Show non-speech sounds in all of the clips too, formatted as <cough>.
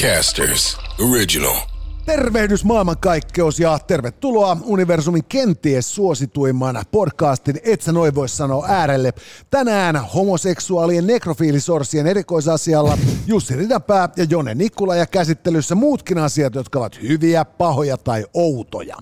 Podcasters Original. Tervehdys maailmankaikkeus ja tervetuloa universumin kenties suosituimman podcastin Et sä noin voi sanoa äärelle. Tänään homoseksuaalien nekrofiilisorsien erikoisasialla Jussi Ridapää ja Jone Nikkula ja käsittelyssä muutkin asiat, jotka ovat hyviä, pahoja tai outoja.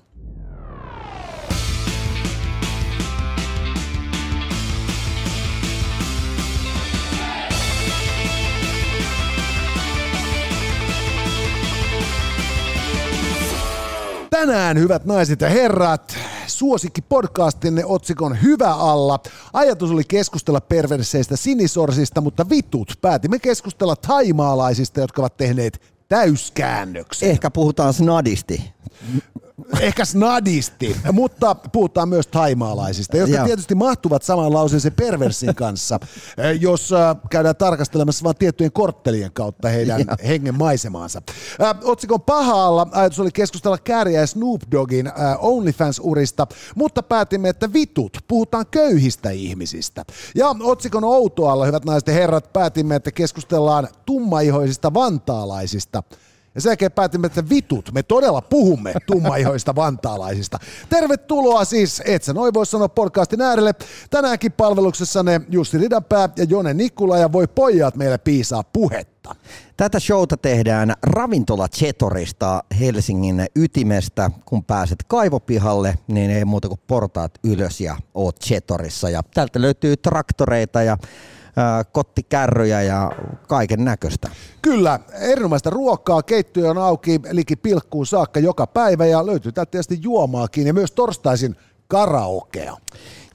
Tänään, hyvät naiset ja herrat, suosikki podcastinne otsikon Hyvä alla. Ajatus oli keskustella perverseistä sinisorsista, mutta vitut päätimme keskustella taimaalaisista, jotka ovat tehneet täyskäännöksen. Ehkä puhutaan snadisti. Ehkä snadisti, mutta puhutaan myös taimaalaisista, jotka Joo. tietysti mahtuvat samaan lauseeseen perversin kanssa, eh, jos äh, käydään tarkastelemassa vain tiettyjen korttelien kautta heidän Joo. hengen maisemaansa. Äh, Otsikon paha-alla ajatus oli keskustella Kääriä ja Snoop Doggin OnlyFans-urista, mutta päätimme, että vitut, puhutaan köyhistä ihmisistä. Ja otsikon outoalla, hyvät naiset ja herrat, päätimme, että keskustellaan tummaihoisista vantaalaisista. Ja sen jälkeen päätimme, että vitut, me todella puhumme tummaihoista vantaalaisista. Tervetuloa siis, et sä noin voi sanoa podcastin äärelle. Tänäänkin palveluksessanne Jussi Ridanpää ja Jone Nikkula ja voi pojat meille piisaa puhetta. Tätä showta tehdään ravintola Chetorista Helsingin ytimestä. Kun pääset kaivopihalle, niin ei muuta kuin portaat ylös ja oot Chetorissa. Ja täältä löytyy traktoreita ja kottikärryjä ja kaiken näköistä. Kyllä, erinomaista ruokaa, keittiö on auki liki pilkkuun saakka joka päivä ja löytyy täältä tietysti juomaakin ja myös torstaisin karaokea.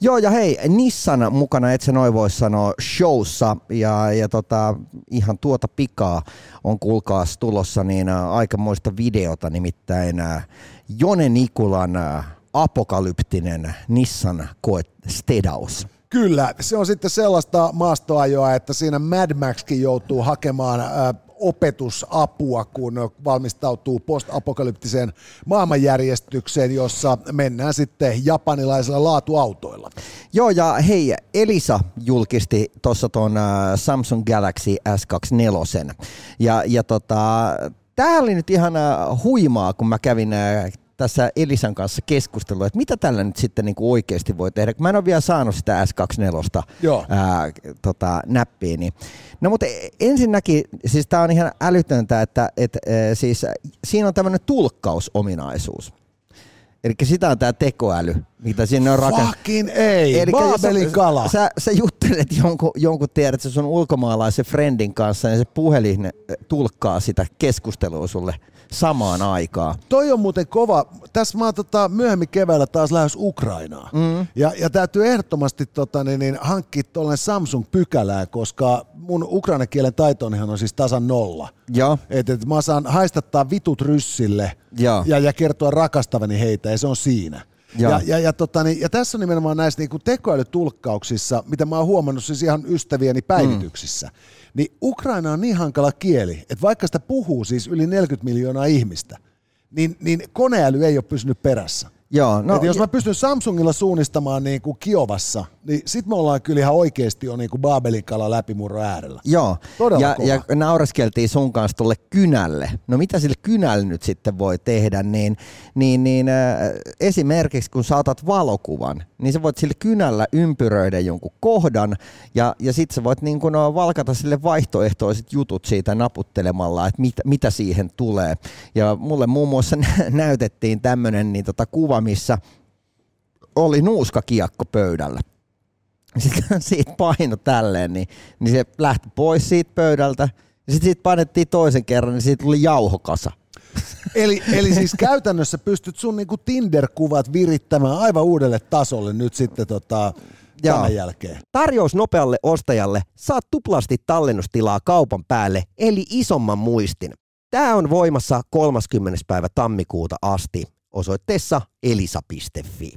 Joo ja hei, Nissan mukana, et sä noin voi sanoa, showssa ja, ja tota, ihan tuota pikaa on kuulkaas tulossa niin ä, aikamoista videota, nimittäin ä, Jone Nikulan ä, apokalyptinen Nissan koe Stedaus. Kyllä, se on sitten sellaista maastoajoa, että siinä Mad Maxkin joutuu hakemaan opetusapua, kun valmistautuu postapokalyptiseen maailmanjärjestykseen, jossa mennään sitten japanilaisilla laatuautoilla. Joo ja hei, Elisa julkisti tuossa tuon Samsung Galaxy S24. Ja, ja tota, tämä oli nyt ihan huimaa, kun mä kävin tässä Elisan kanssa keskustelua, että mitä tällä nyt sitten niin oikeasti voi tehdä. kun Mä en ole vielä saanut sitä S24 Joo. ää, tota, näppiä. Niin. No mutta ensinnäkin, siis tämä on ihan älytöntä, että et, ää, siis, siinä on tämmöinen tulkkausominaisuus. Eli sitä on tämä tekoäly, mitä sinne on rakennettu. Fucking ei, Elikkä Baabelin kala. Sä, sä juttelet jonkun, jonkun tiedät, sä sun ulkomaalaisen friendin kanssa, ja se puhelin äh, tulkkaa sitä keskustelua sulle samaan aikaan. Toi on muuten kova. Tässä mä oon tota, myöhemmin keväällä taas lähes Ukrainaan. Mm. Ja, ja täytyy ehdottomasti tota, niin, niin, hankkia tuollainen Samsung-pykälää, koska mun ukrainan kielen taitonihan on siis tasan nolla. Joo. Et, et mä saan haistattaa vitut ryssille Joo. ja, ja kertoa rakastavani heitä, ja se on siinä. Joo. Ja, ja, ja, tota, niin, ja tässä on nimenomaan näissä niin tekoälytulkkauksissa, mitä mä oon huomannut siis ihan ystävieni päivityksissä, mm. Niin Ukraina on niin hankala kieli, että vaikka sitä puhuu siis yli 40 miljoonaa ihmistä, niin, niin koneäly ei ole pysynyt perässä. Joo, No, no, jos mä pystyn Samsungilla suunnistamaan niin kuin Kiovassa, niin sit me ollaan kyllä ihan oikeasti jo niin kuin Baabelin kala läpimurro äärellä. Joo, Todella ja, kova. ja naureskeltiin sun kanssa tuolle kynälle. No mitä sille kynälle nyt sitten voi tehdä, niin, niin, niin äh, esimerkiksi kun saatat valokuvan, niin sä voit sille kynällä ympyröidä jonkun kohdan, ja, ja sit sä voit niin kun, äh, valkata sille vaihtoehtoiset jutut siitä naputtelemalla, että mit, mitä siihen tulee. Ja mulle muun muassa <laughs> nä- näytettiin tämmönen niin tota kuva, missä oli nuuskakiekko pöydällä. <laughs> Sitten siitä paino tälleen, niin, niin se lähti pois siitä pöydältä. Ja sitten siitä painettiin toisen kerran, niin siitä tuli jauhokasa. <laughs> Eli, eli siis käytännössä pystyt sun niinku Tinder-kuvat virittämään aivan uudelle tasolle nyt sitten tota, Joo. tämän jälkeen. Tarjous nopealle ostajalle. Saat tuplasti tallennustilaa kaupan päälle, eli isomman muistin. Tämä on voimassa 30. päivä tammikuuta asti osoitteessa elisa.fi.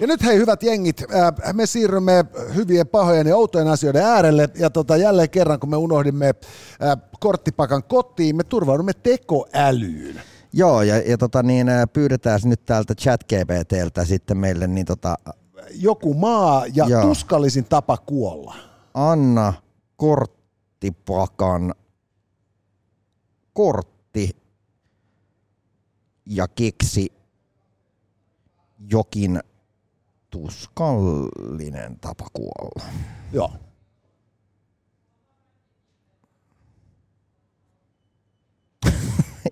Ja nyt hei hyvät jengit, äh, me siirrymme hyvien, pahojen ja outojen asioiden äärelle. Ja tota, jälleen kerran, kun me unohdimme äh, korttipakan kotiin, me turvaudumme tekoälyyn. Joo, ja, ja tota niin, ää, pyydetään nyt täältä ChatGPTltä sitten meille niin tota, joku maa ja Joo. tuskallisin tapa kuolla. Anna korttipakan kortti ja keksi jokin tuskallinen tapa kuolla. Joo.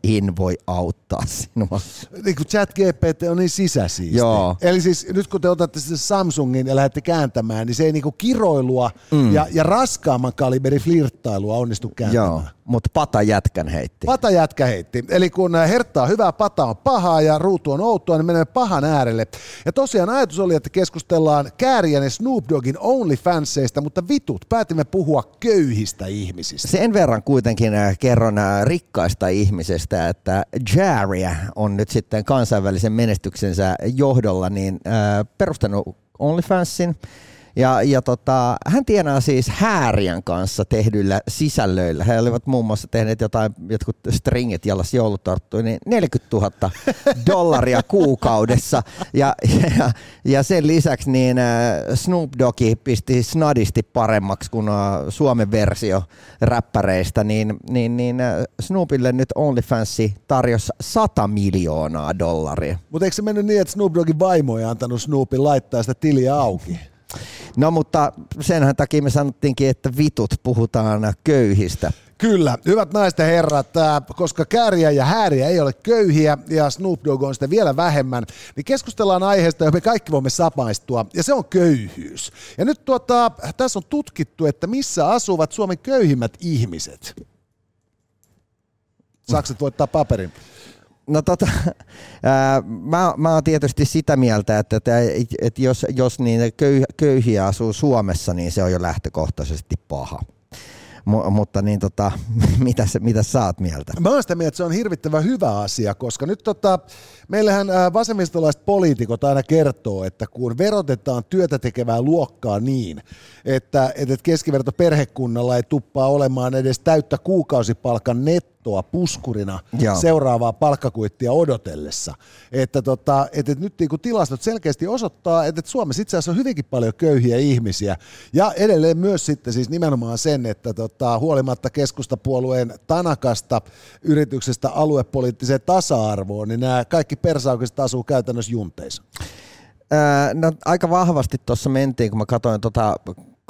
En voi auttaa sinua. Niin kuin chat GPT on niin sisäsiisti. Joo. Eli siis nyt kun te otatte sen Samsungin ja lähdette kääntämään, niin se ei niinku kiroilua mm. ja, ja raskaamman kaliberin flirttailua onnistu kääntämään. Joo, mutta pata jätkän heitti. Pata jätkä heitti. Eli kun herttaa hyvää, pata on pahaa ja ruutu on outoa, niin menemme pahan äärelle. Ja tosiaan ajatus oli, että keskustellaan Kääriän ja Snoop Doggin OnlyFanseista, mutta vitut, päätimme puhua köyhistä ihmisistä. Sen verran kuitenkin äh, kerron äh, rikkaista ihmisestä, että Jaria on nyt sitten kansainvälisen menestyksensä johdolla niin äh, perustanut OnlyFansin. Ja, ja tota, hän tienaa siis Häärien kanssa tehdyillä sisällöillä. He olivat muun muassa tehneet jotain, jotkut stringit jallas joulutorttuja, niin 40 000 <laughs> dollaria kuukaudessa. Ja, ja, ja sen lisäksi niin äh, Snoop Doggi pisti snadisti paremmaksi kuin äh, Suomen versio räppäreistä, niin, niin, niin äh, Snoopille nyt OnlyFansi tarjosi 100 miljoonaa dollaria. Mutta eikö se mennyt niin, että Snoop Doggin vaimo ei antanut Snoopin laittaa sitä tiliä auki? No mutta senhän takia me sanottiinkin, että vitut puhutaan köyhistä. Kyllä, hyvät naiset ja herrat, koska kääriä ja hääriä ei ole köyhiä ja Snoop Dogg on sitä vielä vähemmän, niin keskustellaan aiheesta, johon me kaikki voimme sapaistua, ja se on köyhyys. Ja nyt tuota, tässä on tutkittu, että missä asuvat Suomen köyhimmät ihmiset. Sakset voittaa paperin. No tota, <laughs> ää, mä, mä oon tietysti sitä mieltä, että, että, että jos, jos niin köy, köyhiä asuu Suomessa, niin se on jo lähtökohtaisesti paha. Mu, mutta niin tota, <laughs> mitä, mitä sä oot mieltä? Mä oon sitä mieltä, että se on hirvittävän hyvä asia, koska nyt tota, meillähän vasemmistolaiset poliitikot aina kertoo, että kun verotetaan työtä tekevää luokkaa niin, että, että keskiverto perhekunnalla ei tuppaa olemaan edes täyttä kuukausipalkan nettoa puskurina Joo. seuraavaa palkkakuittia odotellessa. Että, tota, että nyt niin kuin tilastot selkeästi osoittaa, että Suomessa itse asiassa on hyvinkin paljon köyhiä ihmisiä. Ja edelleen myös sitten siis nimenomaan sen, että tota, huolimatta keskustapuolueen tanakasta yrityksestä aluepoliittiseen tasa-arvoon, niin nämä kaikki persaukset asuu käytännössä junteissa. No, aika vahvasti tuossa mentiin, kun mä katsoin tota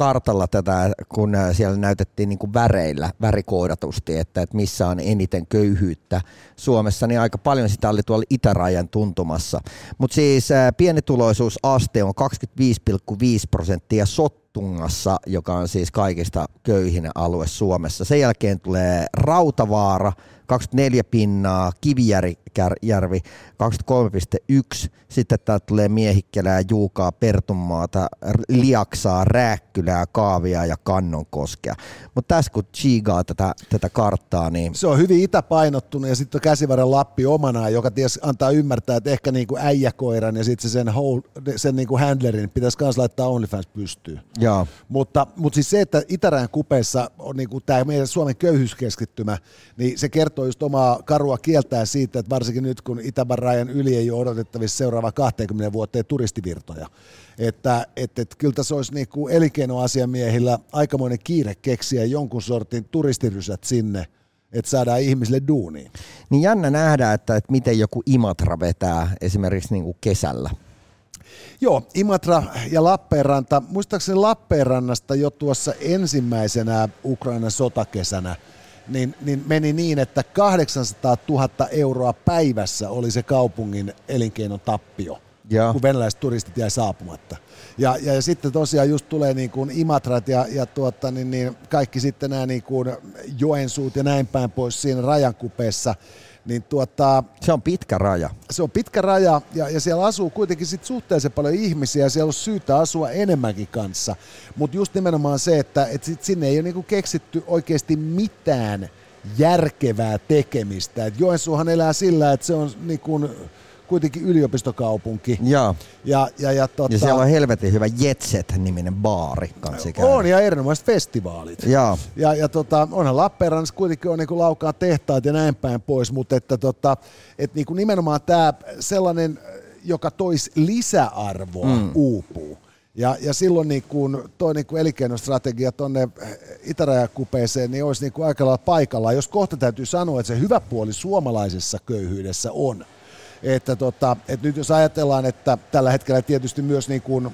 kartalla tätä, kun ää, siellä näytettiin niin kuin väreillä, värikoodatusti, että, että missä on eniten köyhyyttä Suomessa, niin aika paljon sitä oli tuolla itärajan tuntumassa. Mutta siis ää, pienituloisuusaste on 25,5 prosenttia Sottungassa, joka on siis kaikista köyhin alue Suomessa. Sen jälkeen tulee Rautavaara, 24 pinnaa, Kivijärvi 23,1, sitten täältä tulee Miehikkelää, Juukaa, Pertunmaata, Liaksaa, Rääkkylää, Kaavia ja Kannonkoskea. Mutta tässä kun chigaa tätä, tätä karttaa, niin Se on hyvin itäpainottunut ja sitten on käsivarren Lappi omanaan, joka ties antaa ymmärtää, että ehkä niin kuin äijäkoiran ja sitten se sen, hold, sen niin kuin handlerin pitäisi myös laittaa OnlyFans pystyyn. joo. Mutta, mutta siis se, että Itärajan kupeessa on niin kuin tämä meidän Suomen köyhyyskeskittymä, niin se kertoo just omaa karua kieltää siitä, että varsinkin nyt kun Itämän rajan yli ei ole odotettavissa seuraava 20 vuoteen turistivirtoja. Että et, et, kyllä tässä olisi niin kuin elinkeinoasiamiehillä aikamoinen kiire keksiä jonkun sortin turistirysät sinne, että saadaan ihmisille duuniin. Niin jännä nähdä, että, että miten joku Imatra vetää esimerkiksi niin kuin kesällä. Joo, Imatra ja Lappeenranta. Muistaakseni Lappeenrannasta jo tuossa ensimmäisenä Ukrainan sotakesänä niin, niin meni niin, että 800 000 euroa päivässä oli se kaupungin elinkeinon tappio, Joo. kun venäläiset turistit jäi saapumatta. Ja, ja, ja sitten tosiaan just tulee niin kuin Imatrat ja, ja tuota, niin, niin kaikki sitten nämä niin kuin Joensuut ja näin päin pois siinä rajankupeessa, niin tuota, Se on pitkä raja. se on pitkä raja ja, ja siellä asuu kuitenkin sit suhteellisen paljon ihmisiä ja siellä on syytä asua enemmänkin kanssa. Mutta just nimenomaan se, että et sit sinne ei ole niinku keksitty oikeasti mitään järkevää tekemistä. Et Joensuuhan elää sillä, että se on niinku kuitenkin yliopistokaupunki. Joo. Ja, ja, ja, tota, Ja siellä on helvetin hyvä Jetset-niminen baari kanssa on ja erinomaiset festivaalit. Joo. Ja, ja tota, onhan Lappeenrannassa kuitenkin on niinku laukaa tehtaat ja näin päin pois, mutta että tota, et niinku nimenomaan tämä sellainen, joka toisi lisäarvoa, mm. uupuu. Ja, ja silloin niin kun toi niin kun elinkeinostrategia tuonne itärajakupeeseen niin olisi niin aika lailla paikallaan, jos kohta täytyy sanoa, että se hyvä puoli suomalaisessa köyhyydessä on, että, tota, että nyt jos ajatellaan, että tällä hetkellä tietysti myös niin kuin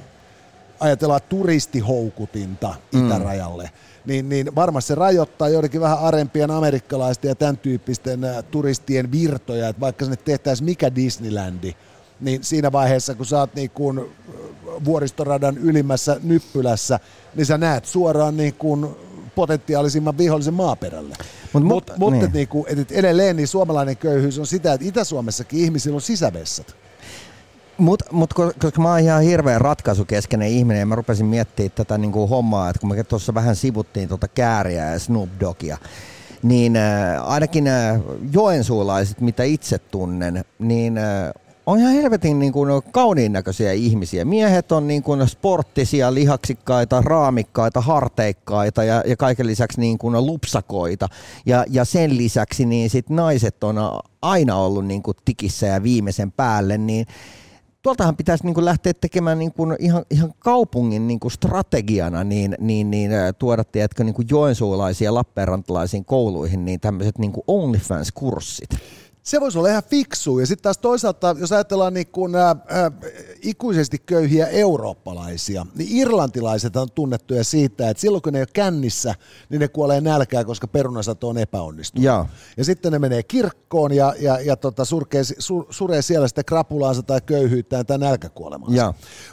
ajatellaan turistihoukutinta mm. itärajalle, niin, niin varmasti se rajoittaa joidenkin vähän arempien amerikkalaisten ja tämän tyyppisten turistien virtoja, että vaikka sinne tehtäisiin mikä Disneylandi, niin siinä vaiheessa, kun sä oot niin kuin vuoristoradan ylimmässä nyppylässä, niin sä näet suoraan niin kuin potentiaalisimman vihollisen maaperälle. Mut, mutta mut, niin. niin kuin, et edelleen niin suomalainen köyhyys on sitä, että Itä-Suomessakin ihmisillä on sisävessat. Mutta mut, koska mä oon ihan hirveän ratkaisukeskeinen ihminen ja mä rupesin miettimään tätä niin kuin hommaa, että kun me tuossa vähän sivuttiin tuota kääriä ja Snoop Dogia, niin äh, ainakin äh, joensuulaiset, mitä itse tunnen, niin äh, on ihan helvetin niin kuin kauniin näköisiä ihmisiä. Miehet on niin kuin sporttisia, lihaksikkaita, raamikkaita, harteikkaita ja, ja kaiken lisäksi niin kuin lupsakoita. Ja, ja sen lisäksi niin sit naiset on aina ollut niin kuin tikissä ja viimeisen päälle, niin tuoltahan pitäisi niin kuin lähteä tekemään niin kuin ihan, ihan kaupungin niin kuin strategiana niin, niin, niin tuoda tiedätkö, niin kuin joensuulaisia lappeenrantalaisiin kouluihin niin tämmöiset niin Onlyfans-kurssit se voisi olla ihan fiksu. Ja sitten taas toisaalta, jos ajatellaan niin kuin, ää, ää, ikuisesti köyhiä eurooppalaisia, niin irlantilaiset on tunnettuja siitä, että silloin kun ne ei ole kännissä, niin ne kuolee nälkää, koska perunasato on epäonnistunut. Ja, ja sitten ne menee kirkkoon ja, ja, ja tota, surkee, sur, suree siellä sitten krapulaansa tai köyhyyttään tai nälkäkuolemaansa.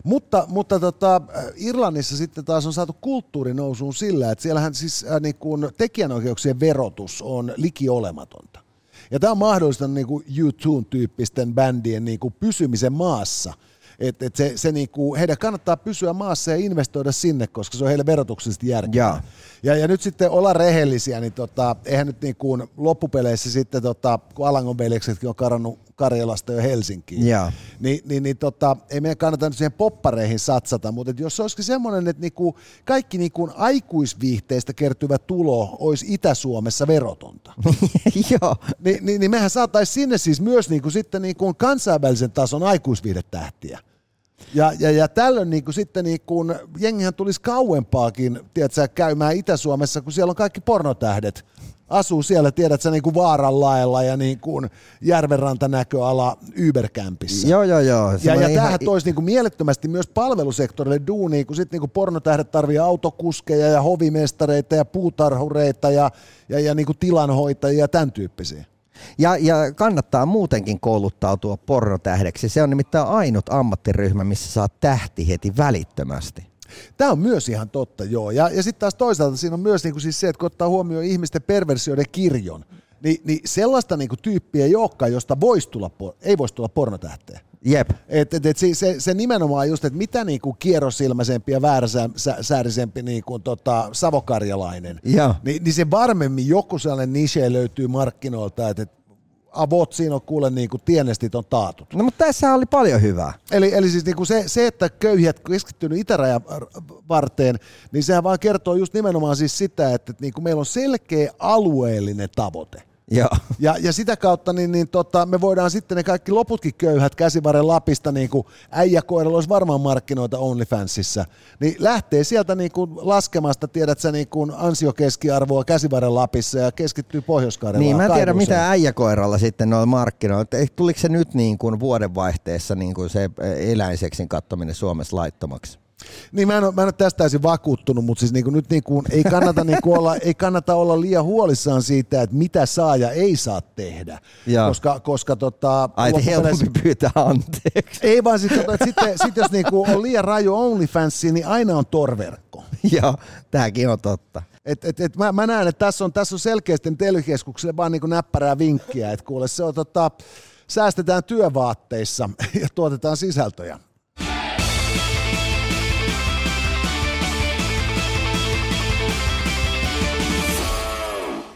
Mutta, mutta tota, Irlannissa sitten taas on saatu kulttuurinousuun sillä, että siellähän siis äh, niin kuin tekijänoikeuksien verotus on likiolematonta. Ja tämä on mahdollistanut niin kuin U2-tyyppisten bändien niin kuin pysymisen maassa. Et, et se, se niin kuin, heidän kannattaa pysyä maassa ja investoida sinne, koska se on heille verotuksellisesti järkevää. Ja, ja nyt sitten olla rehellisiä, niin tota, eihän nyt niin kuin loppupeleissä sitten, tota, kun Alangon veljeksetkin on karannut Karjalasta jo Helsinkiin, ja. niin, niin, niin tota, ei meidän kannata nyt siihen poppareihin satsata, mutta jos se olisikin semmoinen, että niinku, kaikki niinku aikuisviihteistä kertyvä tulo olisi Itä-Suomessa verotonta, <laughs> Joo. Ni, niin, niin mehän saataisiin sinne siis myös niinku sitten niinku kansainvälisen tason aikuisviihdetähtiä. Ja, ja, ja tällöin niin kuin sitten niin kuin, jengihän tulisi kauempaakin tiedätkö, käymään Itä-Suomessa, kun siellä on kaikki pornotähdet. Asuu siellä, tiedät sä, niin kuin vaaran laella ja niin kuin järvenrantanäköala Uberkämpissä. Joo, joo, joo. Ja, ja tämähän ihan... toisi niin kuin mielettömästi myös palvelusektorille duunia, kun sitten niin kuin pornotähdet tarvii autokuskeja ja hovimestareita ja puutarhureita ja, ja, ja niin kuin tilanhoitajia ja tämän tyyppisiä. Ja, ja kannattaa muutenkin kouluttautua pornotähdeksi. Se on nimittäin ainut ammattiryhmä, missä saa tähti heti välittömästi. Tämä on myös ihan totta, joo. Ja, ja sitten taas toisaalta siinä on myös niinku siis se, että kun ottaa huomioon ihmisten perversioiden kirjon, niin, niin sellaista niinku tyyppiä ei olekaan, josta voisi tulla, ei voisi tulla pornotähteä. Jep. Et, et, et se, se, nimenomaan just, että mitä niinku kierrosilmäisempi ja vääräsäärisempi niinku tota, savokarjalainen, niin, niin se varmemmin joku sellainen niche löytyy markkinoilta, että et, avot siinä on kuule niin kuin tienestit on taatut. No mutta tässä oli paljon hyvää. Eli, eli siis niin kuin se, se, että köyhät keskittynyt itärajan varteen, niin sehän vaan kertoo just nimenomaan siis sitä, että niin kuin meillä on selkeä alueellinen tavoite. Joo. Ja, ja sitä kautta niin, niin tota, me voidaan sitten ne kaikki loputkin köyhät käsivarren Lapista, niin kuin äijäkoiralla olisi varmaan markkinoita OnlyFansissa, niin lähtee sieltä niin kuin laskemasta, tiedät sä, niin kuin ansiokeskiarvoa käsivarren Lapissa ja keskittyy pohjois Niin, mä en tiedä mitä äijäkoiralla sitten noilla markkinoilla. Tuliko se nyt niin kuin vuodenvaihteessa niin kuin se eläinseksin kattominen Suomessa laittomaksi? Niin mä en, ole, mä en ole tästä täysin vakuuttunut, mutta siis niinku nyt niinku, ei, kannata <laughs> niinku olla, ei kannata olla liian huolissaan siitä, että mitä saa ja ei saa tehdä. Ja. Koska, koska tota, Ai, helpompi pyytää anteeksi. Ei vaan sit, tota, että sitten sit jos niinku on liian raju OnlyFansiin, niin aina on torverkko. <laughs> Joo, tämäkin on totta. Et, et, et mä, mä näen, että tässä on, tässä on selkeästi telekeskukselle vaan niinku näppärää vinkkiä, että kuule se on tota, säästetään työvaatteissa <laughs> ja tuotetaan sisältöjä.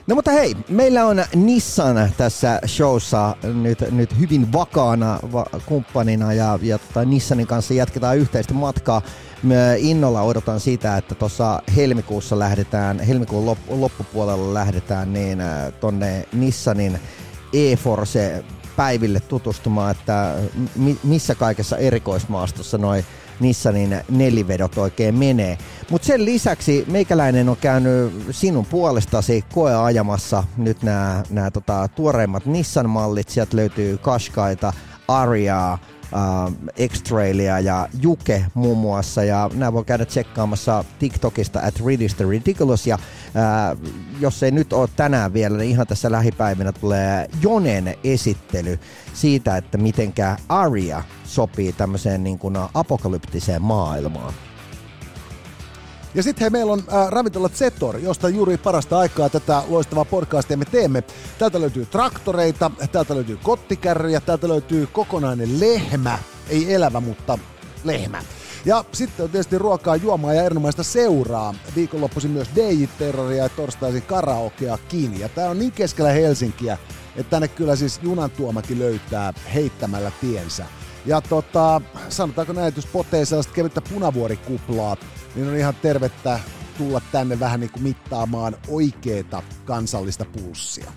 No mutta hei, meillä on Nissan tässä showssa nyt, nyt hyvin vakaana va- kumppanina ja, ja tota Nissanin kanssa jatketaan yhteistä matkaa. Mä innolla odotan sitä, että tuossa helmikuussa lähdetään, helmikuun lop- loppupuolella lähdetään niin äh, tonne Nissanin e-Force päiville tutustumaan, että mi- missä kaikessa erikoismaastossa noin Nissanin nelivedot oikein menee. Mutta sen lisäksi meikäläinen on käynyt sinun puolestasi koeajamassa nyt nämä tota, tuoreimmat Nissan-mallit. Sieltä löytyy Qashqaita, Ariaa, X-Trailia ja Juke muun muassa. Ja nämä voi käydä tsekkaamassa TikTokista at Riddista Ridiculous. Ja äh, jos ei nyt ole tänään vielä, niin ihan tässä lähipäivinä tulee Jonen esittely siitä, että mitenkä Aria sopii tämmöiseen niin kuin apokalyptiseen maailmaan. Ja sitten hei, meillä on äh, ravintola Zetor, josta juuri parasta aikaa tätä loistavaa podcastia me teemme. Täältä löytyy traktoreita, täältä löytyy kottikärryjä, täältä löytyy kokonainen lehmä, ei elävä, mutta lehmä. Ja sitten on tietysti ruokaa, juomaa ja erinomaista seuraa. Viikonloppuisin myös DJ-terroria ja torstaisin karaokeakin. Ja tää on niin keskellä Helsinkiä, että tänne kyllä siis junan tuomakin löytää heittämällä tiensä. Ja tota, sanotaanko näin, että jos potee sellaista kevyttä punavuorikuplaa, niin on ihan tervettä tulla tänne vähän niin kuin mittaamaan oikeeta kansallista pulssia.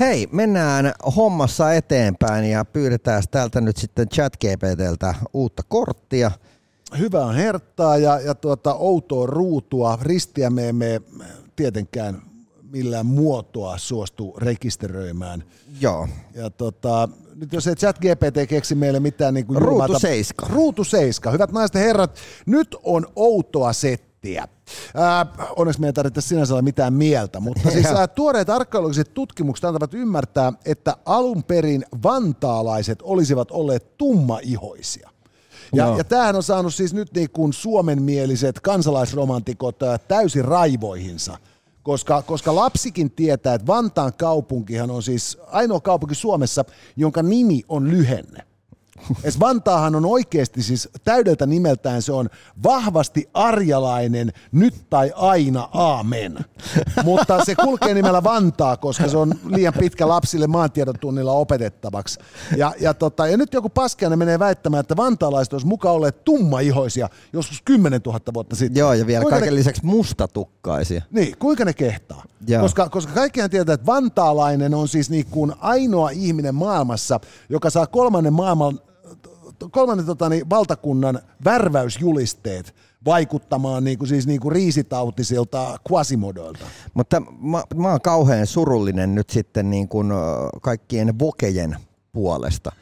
Hei, mennään hommassa eteenpäin ja pyydetään täältä nyt sitten ChatGPTltä uutta korttia. Hyvää herttaa ja, ja tuota, outoa ruutua. Ristiä me emme tietenkään millään muotoa suostu rekisteröimään. Joo. Ja tota, nyt jos ei chat GPT keksi meille mitään niin kuin Ruutu julmata... seiska. Ruutu seiska. Hyvät naiset ja herrat, nyt on outoa settiä. Ää, onneksi me ei tarvitse sinänsä olla mitään mieltä, mutta siis <laughs> ää, tuoreet arkeologiset tutkimukset antavat ymmärtää, että alun perin vantaalaiset olisivat olleet tummaihoisia. Ja, ja tämähän on saanut siis nyt niin kuin suomenmieliset kansalaisromantikot täysin raivoihinsa – koska, koska lapsikin tietää, että Vantaan kaupunkihan on siis ainoa kaupunki Suomessa, jonka nimi on lyhenne. Es Vantaahan on oikeasti siis täydeltä nimeltään se on vahvasti arjalainen nyt tai aina aamen. Mutta se kulkee nimellä Vantaa, koska se on liian pitkä lapsille maantiedon tunnilla opetettavaksi. Ja, ja, tota, ja nyt joku paskiainen menee väittämään, että vantaalaiset olisi mukaan olleet tummaihoisia joskus 10 000 vuotta sitten. Joo, ja vielä kuinka kaiken ne... lisäksi mustatukkaisia. Niin, kuinka ne kehtaa? Koska, koska kaikkihan tietää, että vantaalainen on siis niin kuin ainoa ihminen maailmassa, joka saa kolmannen maailman kolmannen tota, niin, valtakunnan värväysjulisteet vaikuttamaan niin kuin, siis niin kuin riisitautisilta quasimodoilta. Mutta mä, mä oon kauhean surullinen nyt sitten niin kuin kaikkien vokejen puolesta,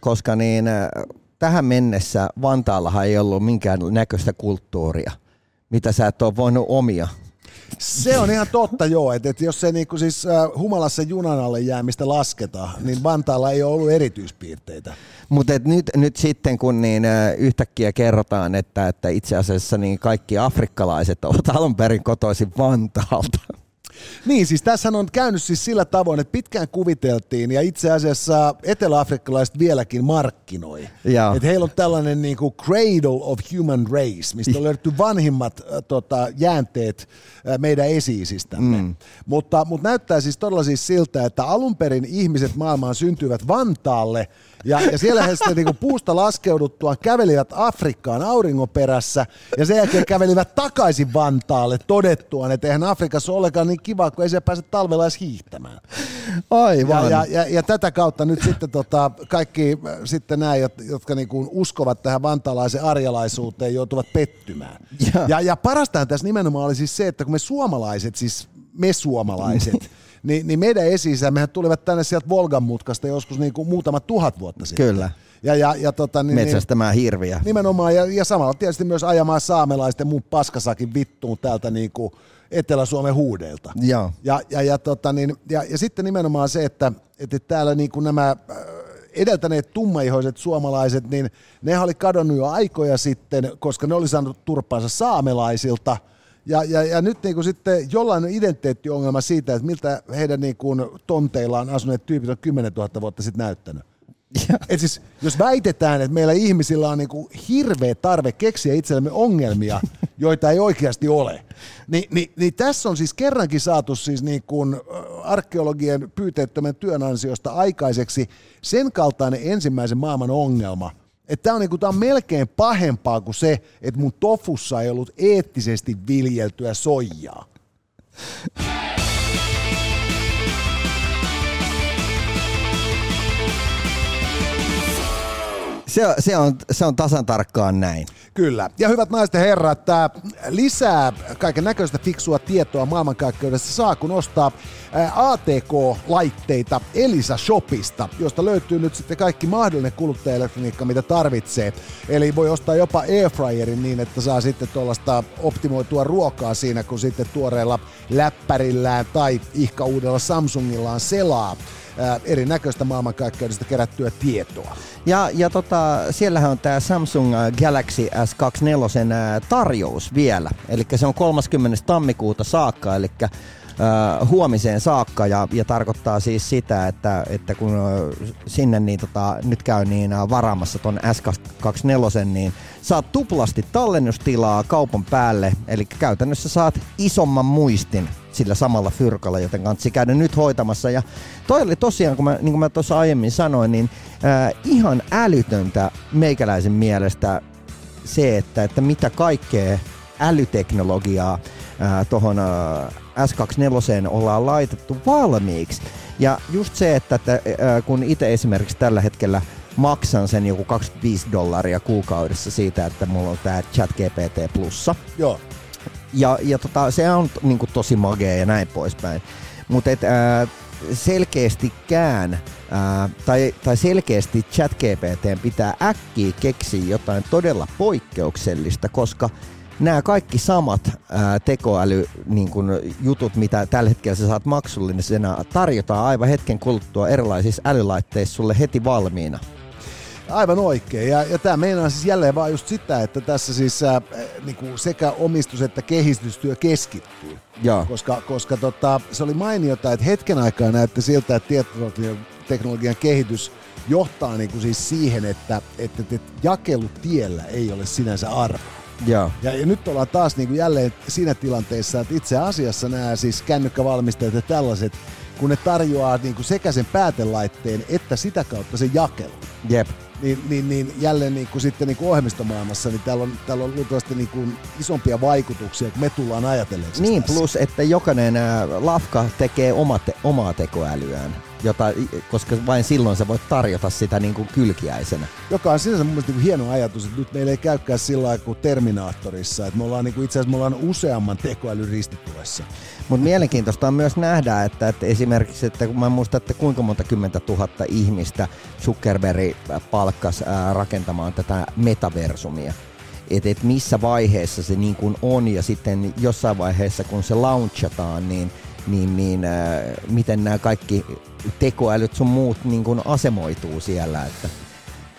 koska niin, tähän mennessä Vantaallahan ei ollut minkään näköistä kulttuuria, mitä sä et ole voinut omia se on ihan totta joo, että, että jos se niinku siis äh, humalassa junan alle jäämistä lasketaan, niin Vantaalla ei ole ollut erityispiirteitä. Mutta nyt, nyt sitten kun niin äh, yhtäkkiä kerrotaan, että, että itse asiassa niin kaikki afrikkalaiset ovat alun perin kotoisin Vantaalta. Niin, siis tässä on käynyt siis sillä tavoin, että pitkään kuviteltiin ja itse asiassa eteläafrikkalaiset vieläkin markkinoi. Että heillä on tällainen niin kuin cradle of human race, mistä on löydetty vanhimmat äh, tota, jäänteet äh, meidän esiisistämme. Mm. Mutta, mutta näyttää siis todella siis siltä, että alun perin ihmiset maailmaan syntyivät Vantaalle – ja, ja siellä he sitten niinku puusta laskeuduttua kävelivät Afrikkaan auringon perässä ja sen jälkeen kävelivät takaisin Vantaalle todettuaan, että eihän Afrikassa ole ollenkaan niin kiva, kun ei se pääse talvella edes hiihtämään. Aivan. Ja, ja, ja, ja tätä kautta nyt sitten tota, kaikki äh, sitten nämä, jotka niinku uskovat tähän vantaalaisen arjalaisuuteen, joutuvat pettymään. Ja, ja, ja parastahan tässä nimenomaan oli siis se, että kun me suomalaiset, siis me suomalaiset, <laughs> niin, niin meidän esi mehän tulivat tänne sieltä Volgan mutkasta joskus niin kuin muutama tuhat vuotta sitten. Kyllä. Ja, ja, ja tota, niin, Metsästämään hirviä. Nimenomaan, ja, ja samalla tietysti myös ajamaan saamelaisten muun paskasakin vittuun täältä niin kuin Etelä-Suomen huudeilta. Joo. Ja, ja, ja, tota, niin, ja, ja sitten nimenomaan se, että, että täällä niin kuin nämä äh, edeltäneet tummaihoiset suomalaiset, niin ne oli kadonnut jo aikoja sitten, koska ne oli saanut turpaansa saamelaisilta – ja, ja, ja nyt niin kuin sitten jollain on identiteettiongelma siitä, että miltä heidän niin kuin tonteillaan asuneet tyypit on 10 000 vuotta sitten näyttänyt. Et siis, jos väitetään, että meillä ihmisillä on niinku hirveä tarve keksiä itsellemme ongelmia, <laughs> joita ei oikeasti ole, niin, niin, niin tässä on siis kerrankin saatu siis niin kuin arkeologien pyyteettömän työn ansiosta aikaiseksi sen kaltainen ensimmäisen maailman ongelma – että tämä on, niinku, on melkein pahempaa kuin se, että mun tofussa ei ollut eettisesti viljeltyä soijaa. Se, on- se, on, se on tasan tarkkaan näin. Kyllä. Ja hyvät naiset ja herrat, lisää kaiken näköistä fiksua tietoa maailmankaikkeudessa saa, kun ostaa ATK-laitteita Elisa Shopista, josta löytyy nyt sitten kaikki mahdollinen kuluttajaelektroniikka, mitä tarvitsee. Eli voi ostaa jopa airfryerin niin, että saa sitten tuollaista optimoitua ruokaa siinä, kun sitten tuoreella läppärillään tai ihka uudella Samsungillaan selaa ää, erinäköistä maailmankaikkeudesta kerättyä tietoa. Ja, ja tota, siellähän on tämä Samsung äh, Galaxy S24 äh, tarjous vielä. Eli se on 30. tammikuuta saakka, eli huomiseen saakka ja, ja tarkoittaa siis sitä, että, että kun sinne niin tota, nyt käy niin varaamassa ton S24, niin saat tuplasti tallennustilaa kaupan päälle, eli käytännössä saat isomman muistin sillä samalla fyrkalla, joten kansi käydä nyt hoitamassa. Ja toi oli tosiaan, kun mä, niin kuin mä tuossa aiemmin sanoin, niin äh, ihan älytöntä meikäläisen mielestä se, että, että mitä kaikkea älyteknologiaa tuohon äh, S24 ollaan laitettu valmiiksi. Ja just se, että, että äh, kun itse esimerkiksi tällä hetkellä maksan sen joku 25 dollaria kuukaudessa siitä, että mulla on tämä ChatGPT plussa, Joo. ja, ja tota, se on niin kuin, tosi magea ja näin poispäin. Mutta selkeästikään, ää, tai, tai selkeästi ChatGPT pitää äkkiä keksiä jotain todella poikkeuksellista, koska nämä kaikki samat ää, tekoäly niin kun, jutut, mitä tällä hetkellä sä saat maksullisena, tarjotaan aivan hetken kuluttua erilaisissa älylaitteissa sulle heti valmiina. Aivan oikein. Ja, ja tämä meinaa siis jälleen vaan just sitä, että tässä siis äh, niinku sekä omistus että kehitystyö keskittyy. Joo. Koska, koska tota, se oli mainiota, että hetken aikaa näytti siltä, että tietoteknologian kehitys johtaa niinku siis siihen, että, että, että jakelutiellä ei ole sinänsä arvoa. Joo. Ja, ja nyt ollaan taas niin kuin jälleen siinä tilanteessa, että itse asiassa nämä siis kännykkävalmistajat ja tällaiset, kun ne tarjoaa niin kuin sekä sen päätelaitteen että sitä kautta sen jakelun, Jep. niin, niin, niin jälleen niin kuin sitten niin kuin ohjelmistomaailmassa, niin täällä on, täällä on luultavasti niin kuin isompia vaikutuksia, kun me tullaan ajatelleeksi Niin, tässä. plus että jokainen ää, lafka tekee oma te- omaa tekoälyään, jota, koska vain silloin sä voit tarjota sitä niin kuin kylkiäisenä. Joka on sinänsä mun niin kuin hieno ajatus, että nyt meillä ei käykään sillä lailla kuin Terminaattorissa, että me ollaan niin kuin, itse asiassa me ollaan useamman tekoälyn ristituessa. Mutta mielenkiintoista on myös nähdä, että, että esimerkiksi, että kun mä muistan, että kuinka monta kymmentä tuhatta ihmistä Zuckerberg palkkas ää, rakentamaan tätä metaversumia. Että et missä vaiheessa se niin kuin on ja sitten jossain vaiheessa kun se launchataan, niin, niin, niin ää, miten nämä kaikki tekoälyt sun muut niin kuin asemoituu siellä. Että,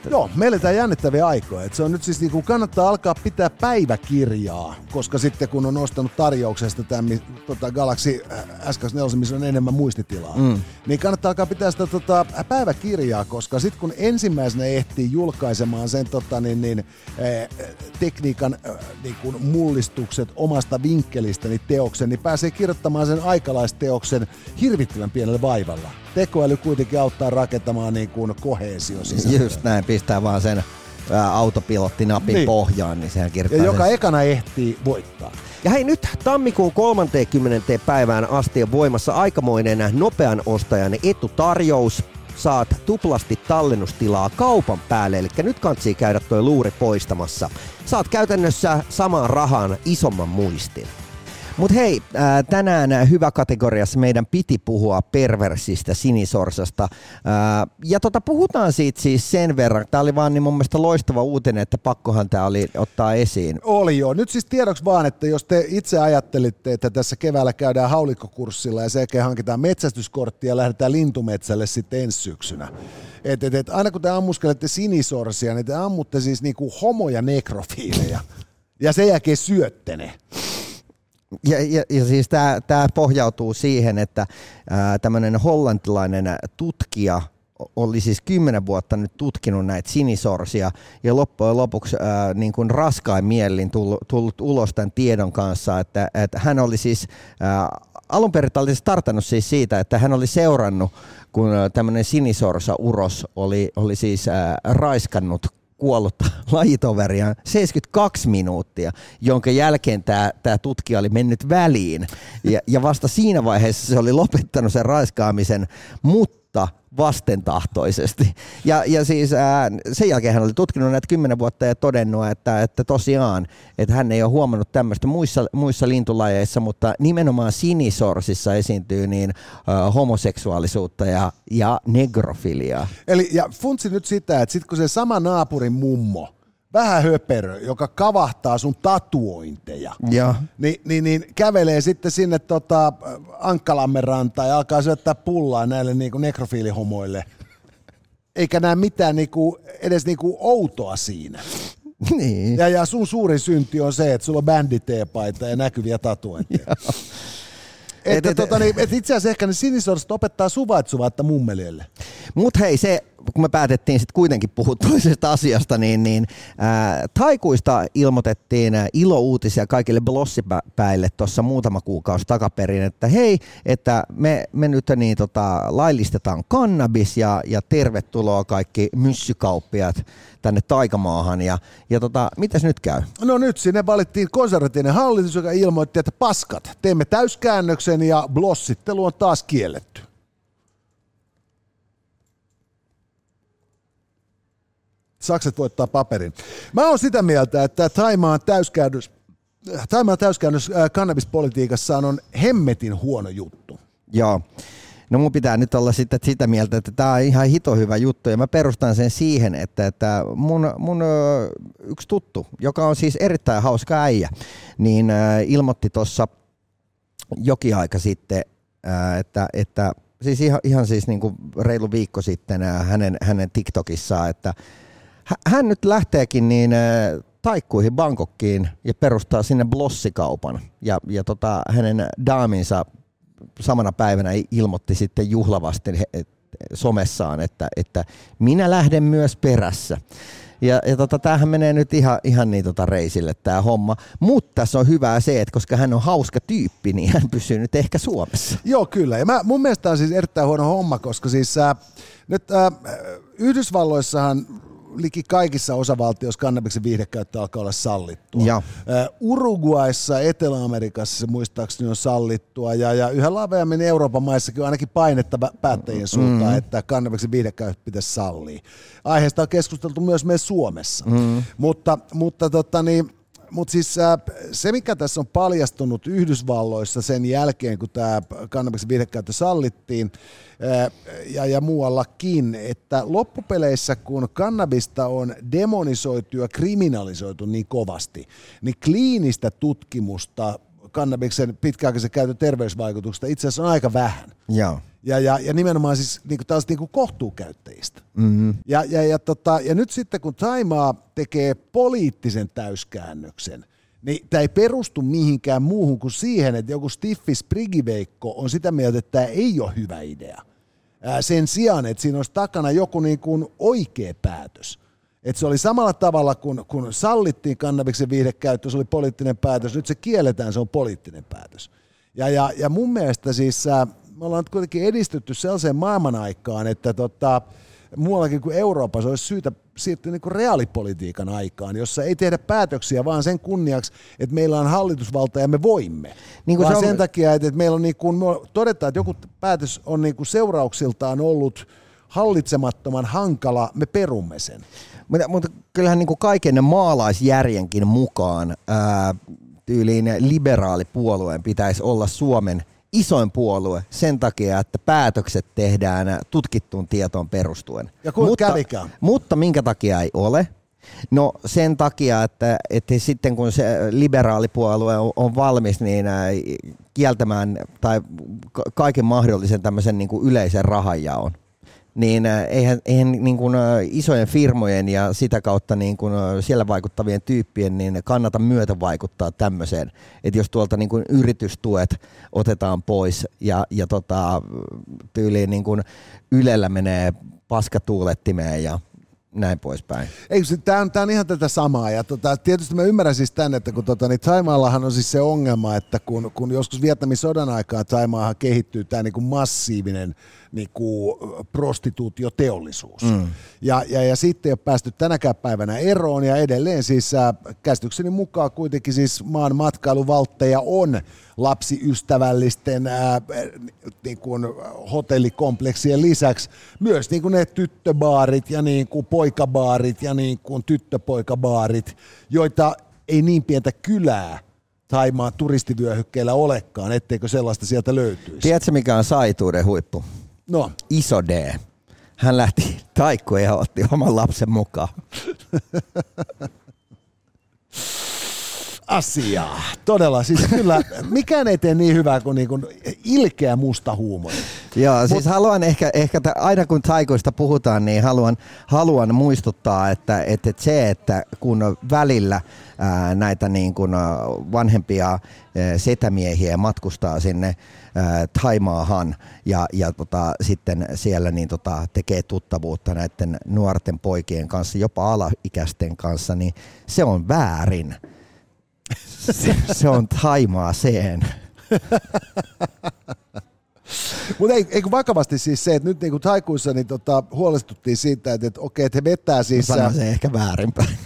Joo, me eletään jännittäviä aikoja. Et se on nyt siis niinku, kannattaa alkaa pitää päiväkirjaa, koska sitten kun on ostanut tarjouksesta tämän tota Galaxy S24, missä on enemmän muistitilaa, mm. niin kannattaa alkaa pitää sitä tota, päiväkirjaa, koska sitten kun ensimmäisenä ehtii julkaisemaan sen tota, niin, niin, eh, tekniikan eh, niin kuin mullistukset omasta vinkkelistäni teoksen, niin pääsee kirjoittamaan sen aikalaisteoksen hirvittävän pienellä vaivalla. Tekoäly kuitenkin auttaa rakentamaan niin kuin koheesio just näin, pistää vaan sen autopilottinapin Niin. niin. pohjaan, niin sehän kirjoittaa Ja joka sen. ekana ehtii voittaa. Ja hei nyt tammikuun 30. päivään asti on voimassa aikamoinen nopean ostajan etutarjous. Saat tuplasti tallennustilaa kaupan päälle, eli nyt kantsii käydä toi luuri poistamassa. Saat käytännössä samaan rahaan isomman muistin. Mutta hei, ää, tänään ää, hyvä kategoriassa meidän piti puhua perversistä sinisorsasta. Ää, ja tota, puhutaan siitä siis sen verran. Tämä oli vaan niin mun mielestä loistava uutinen, että pakkohan tämä oli ottaa esiin. Oli joo. Nyt siis tiedoksi vaan, että jos te itse ajattelitte, että tässä keväällä käydään haulikkokurssilla ja sen jälkeen hankitaan metsästyskorttia ja lähdetään lintumetsälle sitten ensi syksynä. Et, et, et, aina kun te ammuskelette sinisorsia, niin te ammutte siis niinku homoja nekrofiileja. Ja sen jälkeen syötte ne. Ja, ja, ja siis tämä pohjautuu siihen, että tämmöinen hollantilainen tutkija oli siis kymmenen vuotta nyt tutkinut näitä sinisorsia ja loppujen lopuksi ää, niin kuin raskain mielin tullut, tullut ulos tämän tiedon kanssa, että, että hän oli siis ää, alun perin oli startannut siis siitä, että hän oli seurannut, kun tämmöinen sinisorsa uros oli, oli siis ää, raiskannut kuollutta <laughs> lajitoveria 72 minuuttia, jonka jälkeen tämä, tämä tutkija oli mennyt väliin. Ja, ja vasta siinä vaiheessa se oli lopettanut sen raiskaamisen, mutta mutta vastentahtoisesti. Ja, ja siis ää, sen jälkeen hän oli tutkinut näitä kymmenen vuotta ja todennut, että, että tosiaan, että hän ei ole huomannut tämmöistä muissa, muissa lintulajeissa, mutta nimenomaan sinisorsissa esiintyy niin ä, homoseksuaalisuutta ja, ja negrofiliaa. Eli ja funtsi nyt sitä, että sit kun se sama naapurin mummo, vähän höperö, joka kavahtaa sun tatuointeja, Ja. niin, niin, niin kävelee sitten sinne tota, Ankkalammen rantaan ja alkaa syöttää pullaa näille niinku nekrofiilihomoille. Eikä näe mitään niinku, edes niinku outoa siinä. Niin. Ja, ja sun suurin synti on se, että sulla on bänditeepaita ja näkyviä tatuointeja. Että Et- et- tota, niin, et itse asiassa ehkä ne sinisorset opettaa suvaitsuvatta mummelielle. Mutta hei, se, kun me päätettiin sitten kuitenkin puhua <laughs> toisesta asiasta, niin, niin ää, taikuista ilmoitettiin ilouutisia kaikille blossipäille tuossa muutama kuukausi takaperin, että hei, että me, me nyt niin, tota, laillistetaan kannabis ja, ja tervetuloa kaikki myssykauppiat tänne taikamaahan. Ja, ja tota, mitäs nyt käy? No nyt sinne valittiin konservatiivinen hallitus, joka ilmoitti, että paskat, teemme täyskäännöksen ja blossittelu on taas kielletty. Sakset voittaa paperin. Mä oon sitä mieltä, että Taimaan täyskäännös, Taimaan täyskäännös äh, kannabispolitiikassa on hemmetin huono juttu. Joo. No mun pitää nyt olla sitten sitä mieltä, että tämä on ihan hito hyvä juttu ja mä perustan sen siihen, että, että mun, mun yksi tuttu, joka on siis erittäin hauska äijä, niin ilmoitti tuossa jokin aika sitten, että, että siis ihan, ihan siis niin kuin reilu viikko sitten hänen, hänen TikTokissaan, että hän nyt lähteekin niin ö, taikkuihin Bangkokkiin ja perustaa sinne blossikaupan ja, ja tota, hänen daaminsa samana päivänä ilmoitti sitten juhlavasti somessaan, että, että minä lähden myös perässä. Ja, ja tota, tämähän menee nyt ihan, ihan niin tota reisille tämä homma. Mutta tässä on hyvää se, että koska hän on hauska tyyppi, niin hän pysyy nyt ehkä Suomessa. Joo, kyllä. Ja mä, mun mielestä on siis erittäin huono homma, koska siis äh, nyt äh, Yhdysvalloissahan liki kaikissa osavaltioissa kannabiksen viihdekäyttö alkaa olla sallittua. Ja. Uruguayssa, Etelä-Amerikassa se muistaakseni on sallittua ja, ja yhä laveammin Euroopan maissakin on ainakin painetta pä- päättäjien suuntaan, mm. että kannabiksen viihdekäyttö pitäisi sallia. Aiheesta on keskusteltu myös meidän Suomessa. Mm. Mutta, mutta tota niin, mutta siis se, mikä tässä on paljastunut Yhdysvalloissa sen jälkeen, kun tämä kannabiksen viihdekäyttö sallittiin ja, ja muuallakin, että loppupeleissä, kun kannabista on demonisoitu ja kriminalisoitu niin kovasti, niin kliinistä tutkimusta kannabiksen pitkäaikaisen käytön terveysvaikutuksista itse asiassa on aika vähän. Joo. Ja, ja, ja nimenomaan siis niin kuin tällaista niin kuin kohtuukäyttäjistä. Mm-hmm. Ja, ja, ja, tota, ja nyt sitten kun Taimaa tekee poliittisen täyskäännöksen, niin tämä ei perustu mihinkään muuhun kuin siihen, että joku Stiffi Sprigiveikko on sitä mieltä, että tämä ei ole hyvä idea. Ää, sen sijaan, että siinä olisi takana joku niin kuin oikea päätös. Että se oli samalla tavalla, kun, kun sallittiin kannabiksen viihdekäyttö, se oli poliittinen päätös, nyt se kielletään, se on poliittinen päätös. Ja, ja, ja mun mielestä siis me ollaan kuitenkin edistytty sellaiseen maailman aikaan, että tota, muuallakin kuin Euroopassa olisi syytä siirtyä niin kuin reaalipolitiikan aikaan, jossa ei tehdä päätöksiä vaan sen kunniaksi, että meillä on hallitusvalta ja me voimme. Niin Niin kuin vaan se on- sen takia, että, että meillä on niin kuin, me todetaan, että joku päätös on niin kuin seurauksiltaan ollut hallitsemattoman hankala, me perumme sen. Mutta, mutta kyllähän niin kuin kaiken maalaisjärjenkin mukaan ää, tyyliin liberaalipuolueen pitäisi olla Suomen isoin puolue sen takia, että päätökset tehdään tutkittuun tietoon perustuen. Ja mutta, kävikään? mutta minkä takia ei ole? No sen takia, että, että sitten kun se liberaalipuolue on, on valmis niin ää, kieltämään tai ka- kaiken mahdollisen tämmöisen niin kuin yleisen rahanjaon, niin äh, eihän, eihän niin kuin, äh, isojen firmojen ja sitä kautta niin kuin, äh, siellä vaikuttavien tyyppien niin kannata myötä vaikuttaa tämmöiseen, että jos tuolta niin kuin yritystuet otetaan pois ja, ja tota, tyyliin niin kuin Ylellä menee paskatuulettimeen ja näin poispäin. Tämä on, on ihan tätä samaa. Ja tota, tietysti mä ymmärrän siis tänne, että kun tota, niin Taimaallahan on siis se ongelma, että kun, kun joskus Vietnamin sodan aikaa Taimaahan kehittyy tämä niinku massiivinen niinku, prostituutioteollisuus. Mm. Ja, ja, ja sitten ei ole päästy tänäkään päivänä eroon ja edelleen siis käsitykseni mukaan kuitenkin siis maan matkailuvaltteja on lapsiystävällisten ää, niin kuin hotellikompleksien lisäksi myös niin kuin ne tyttöbaarit ja niin kuin poikabaarit ja niin kuin tyttöpoikabaarit, joita ei niin pientä kylää Taimaan turistivyöhykkeellä olekaan, etteikö sellaista sieltä löytyisi. Tiedätkö mikä on saituuden huippu? No. Iso D. Hän lähti taikkoon ja otti oman lapsen mukaan. <laughs> asiaa. Todella, siis kyllä mikään ei tee niin hyvää kuin, niin kuin ilkeä musta huumori. Joo, Mut, siis haluan ehkä, ehkä t- aina kun taikoista puhutaan, niin haluan, haluan muistuttaa, että, että se, että kun välillä ää, näitä niin kuin vanhempia ää, setämiehiä matkustaa sinne ää, Taimaahan ja, ja tota, sitten siellä niin tota, tekee tuttavuutta näiden nuorten poikien kanssa, jopa alaikäisten kanssa, niin se on väärin se, se on Taimaaseen. Mutta ei, eikö vakavasti siis se, että nyt niinku taikuissa niin tota, huolestuttiin siitä, että, että okei, että he vetää siis... Mä se ehkä väärinpäin.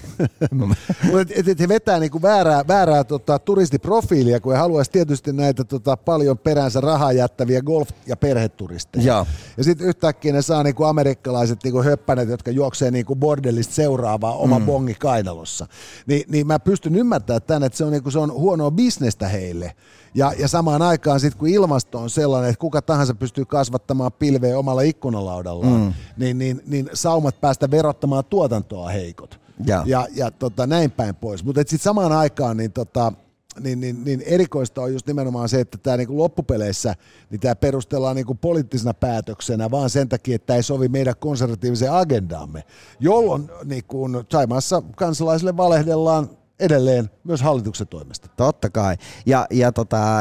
Mutta he vetää niinku väärää, väärää tota, turistiprofiilia, kun he haluaisi tietysti näitä tota, paljon peränsä rahaa jättäviä golf- ja perheturisteja. Ja, Ja sitten yhtäkkiä ne saa niinku amerikkalaiset niinku höppänet, jotka juoksee niinku bordellista seuraavaa oma mm. bongi kainalossa. Ni, niin mä pystyn ymmärtämään tämän, että se on, niinku, se on huonoa bisnestä heille. Ja, ja samaan aikaan sitten kun ilmasto on sellainen, että kuka tahansa pystyy kasvattamaan pilveä omalla ikkunalaudallaan, mm. niin, niin, niin saumat päästä verottamaan tuotantoa heikot. Ja. Ja, ja tota, näin päin pois. Mutta sitten samaan aikaan niin, tota, niin, niin, niin erikoista on just nimenomaan se, että tämä niinku loppupeleissä niin tämä perustellaan niinku poliittisena päätöksenä vaan sen takia, että tämä ei sovi meidän konservatiiviseen agendaamme, jolloin niinku, Taimaassa kansalaisille valehdellaan edelleen myös hallituksen toimesta. Totta kai. Ja, ja tota,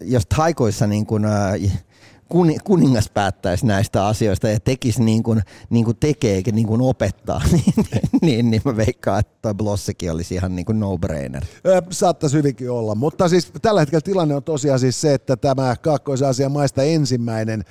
jos taikoissa niin kun, äh, kuningas päättäisi näistä asioista ja tekisi niin kuin, niin kuin tekee niin kuin opettaa, <laughs> niin, niin, niin mä veikkaan, että toi Blossekin olisi ihan niin kuin no-brainer. Saattaisi hyvinkin olla, mutta siis tällä hetkellä tilanne on tosiaan siis se, että tämä Kaakkois-Aasian maista ensimmäinen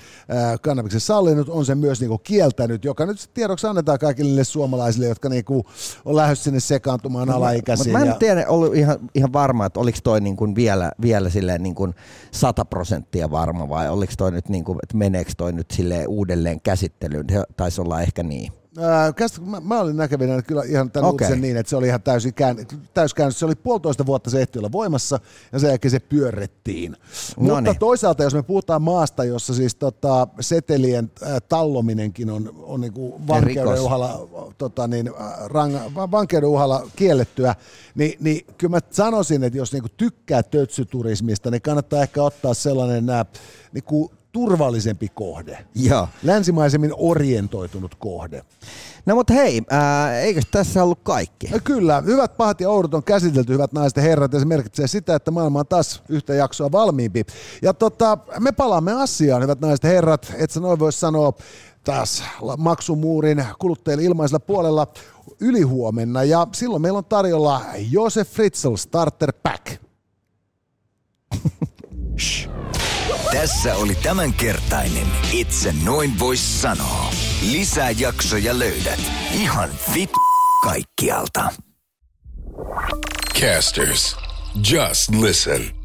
kannabiksen sallinut on sen myös niinku kieltänyt, joka nyt tiedoksi annetaan kaikille suomalaisille, jotka niinku on lähdössä sinne sekaantumaan Mutta alaikäisiin. mä en ja- tiedä, ollut ihan, ihan varma, että oliko toi niin kuin vielä, vielä silleen niin kuin 100 prosenttia varma vai oliko toi nyt niin kuin, että meneekö toi nyt silleen uudelleen käsittelyyn. Se taisi olla ehkä niin. Ää, mä, mä olin näkevinä kyllä ihan tämän uutisen niin, että se oli ihan täysin kään, täyskäännös. Se oli puolitoista vuotta se ehti olla voimassa ja sen jälkeen se pyörrettiin. Mutta Noniin. toisaalta, jos me puhutaan maasta, jossa siis tota, setelien ää, tallominenkin on, on niinku vankeuden uhalla, tota, niin, va- vankeuden uhalla kiellettyä, niin, niin kyllä mä sanoisin, että jos niinku tykkää tötsyturismista, niin kannattaa ehkä ottaa sellainen ää, niinku, turvallisempi kohde. Joo. Länsimaisemmin orientoitunut kohde. No mutta hei, ää, eikö tässä ollut kaikki? Ja kyllä, hyvät, pahat ja oudot on käsitelty, hyvät naiset ja herrat, ja se merkitsee sitä, että maailma on taas yhtä jaksoa valmiimpi. Ja tota, me palaamme asiaan, hyvät naiset ja herrat, et sä noin voi sanoa taas maksumuurin kuluttajille ilmaisella puolella ylihuomenna, ja silloin meillä on tarjolla Josef Fritzl Starter Pack. <laughs> Tässä oli tämänkertainen Itse noin vois sanoa. Lisää jaksoja löydät ihan vit kaikkialta. Casters, just listen.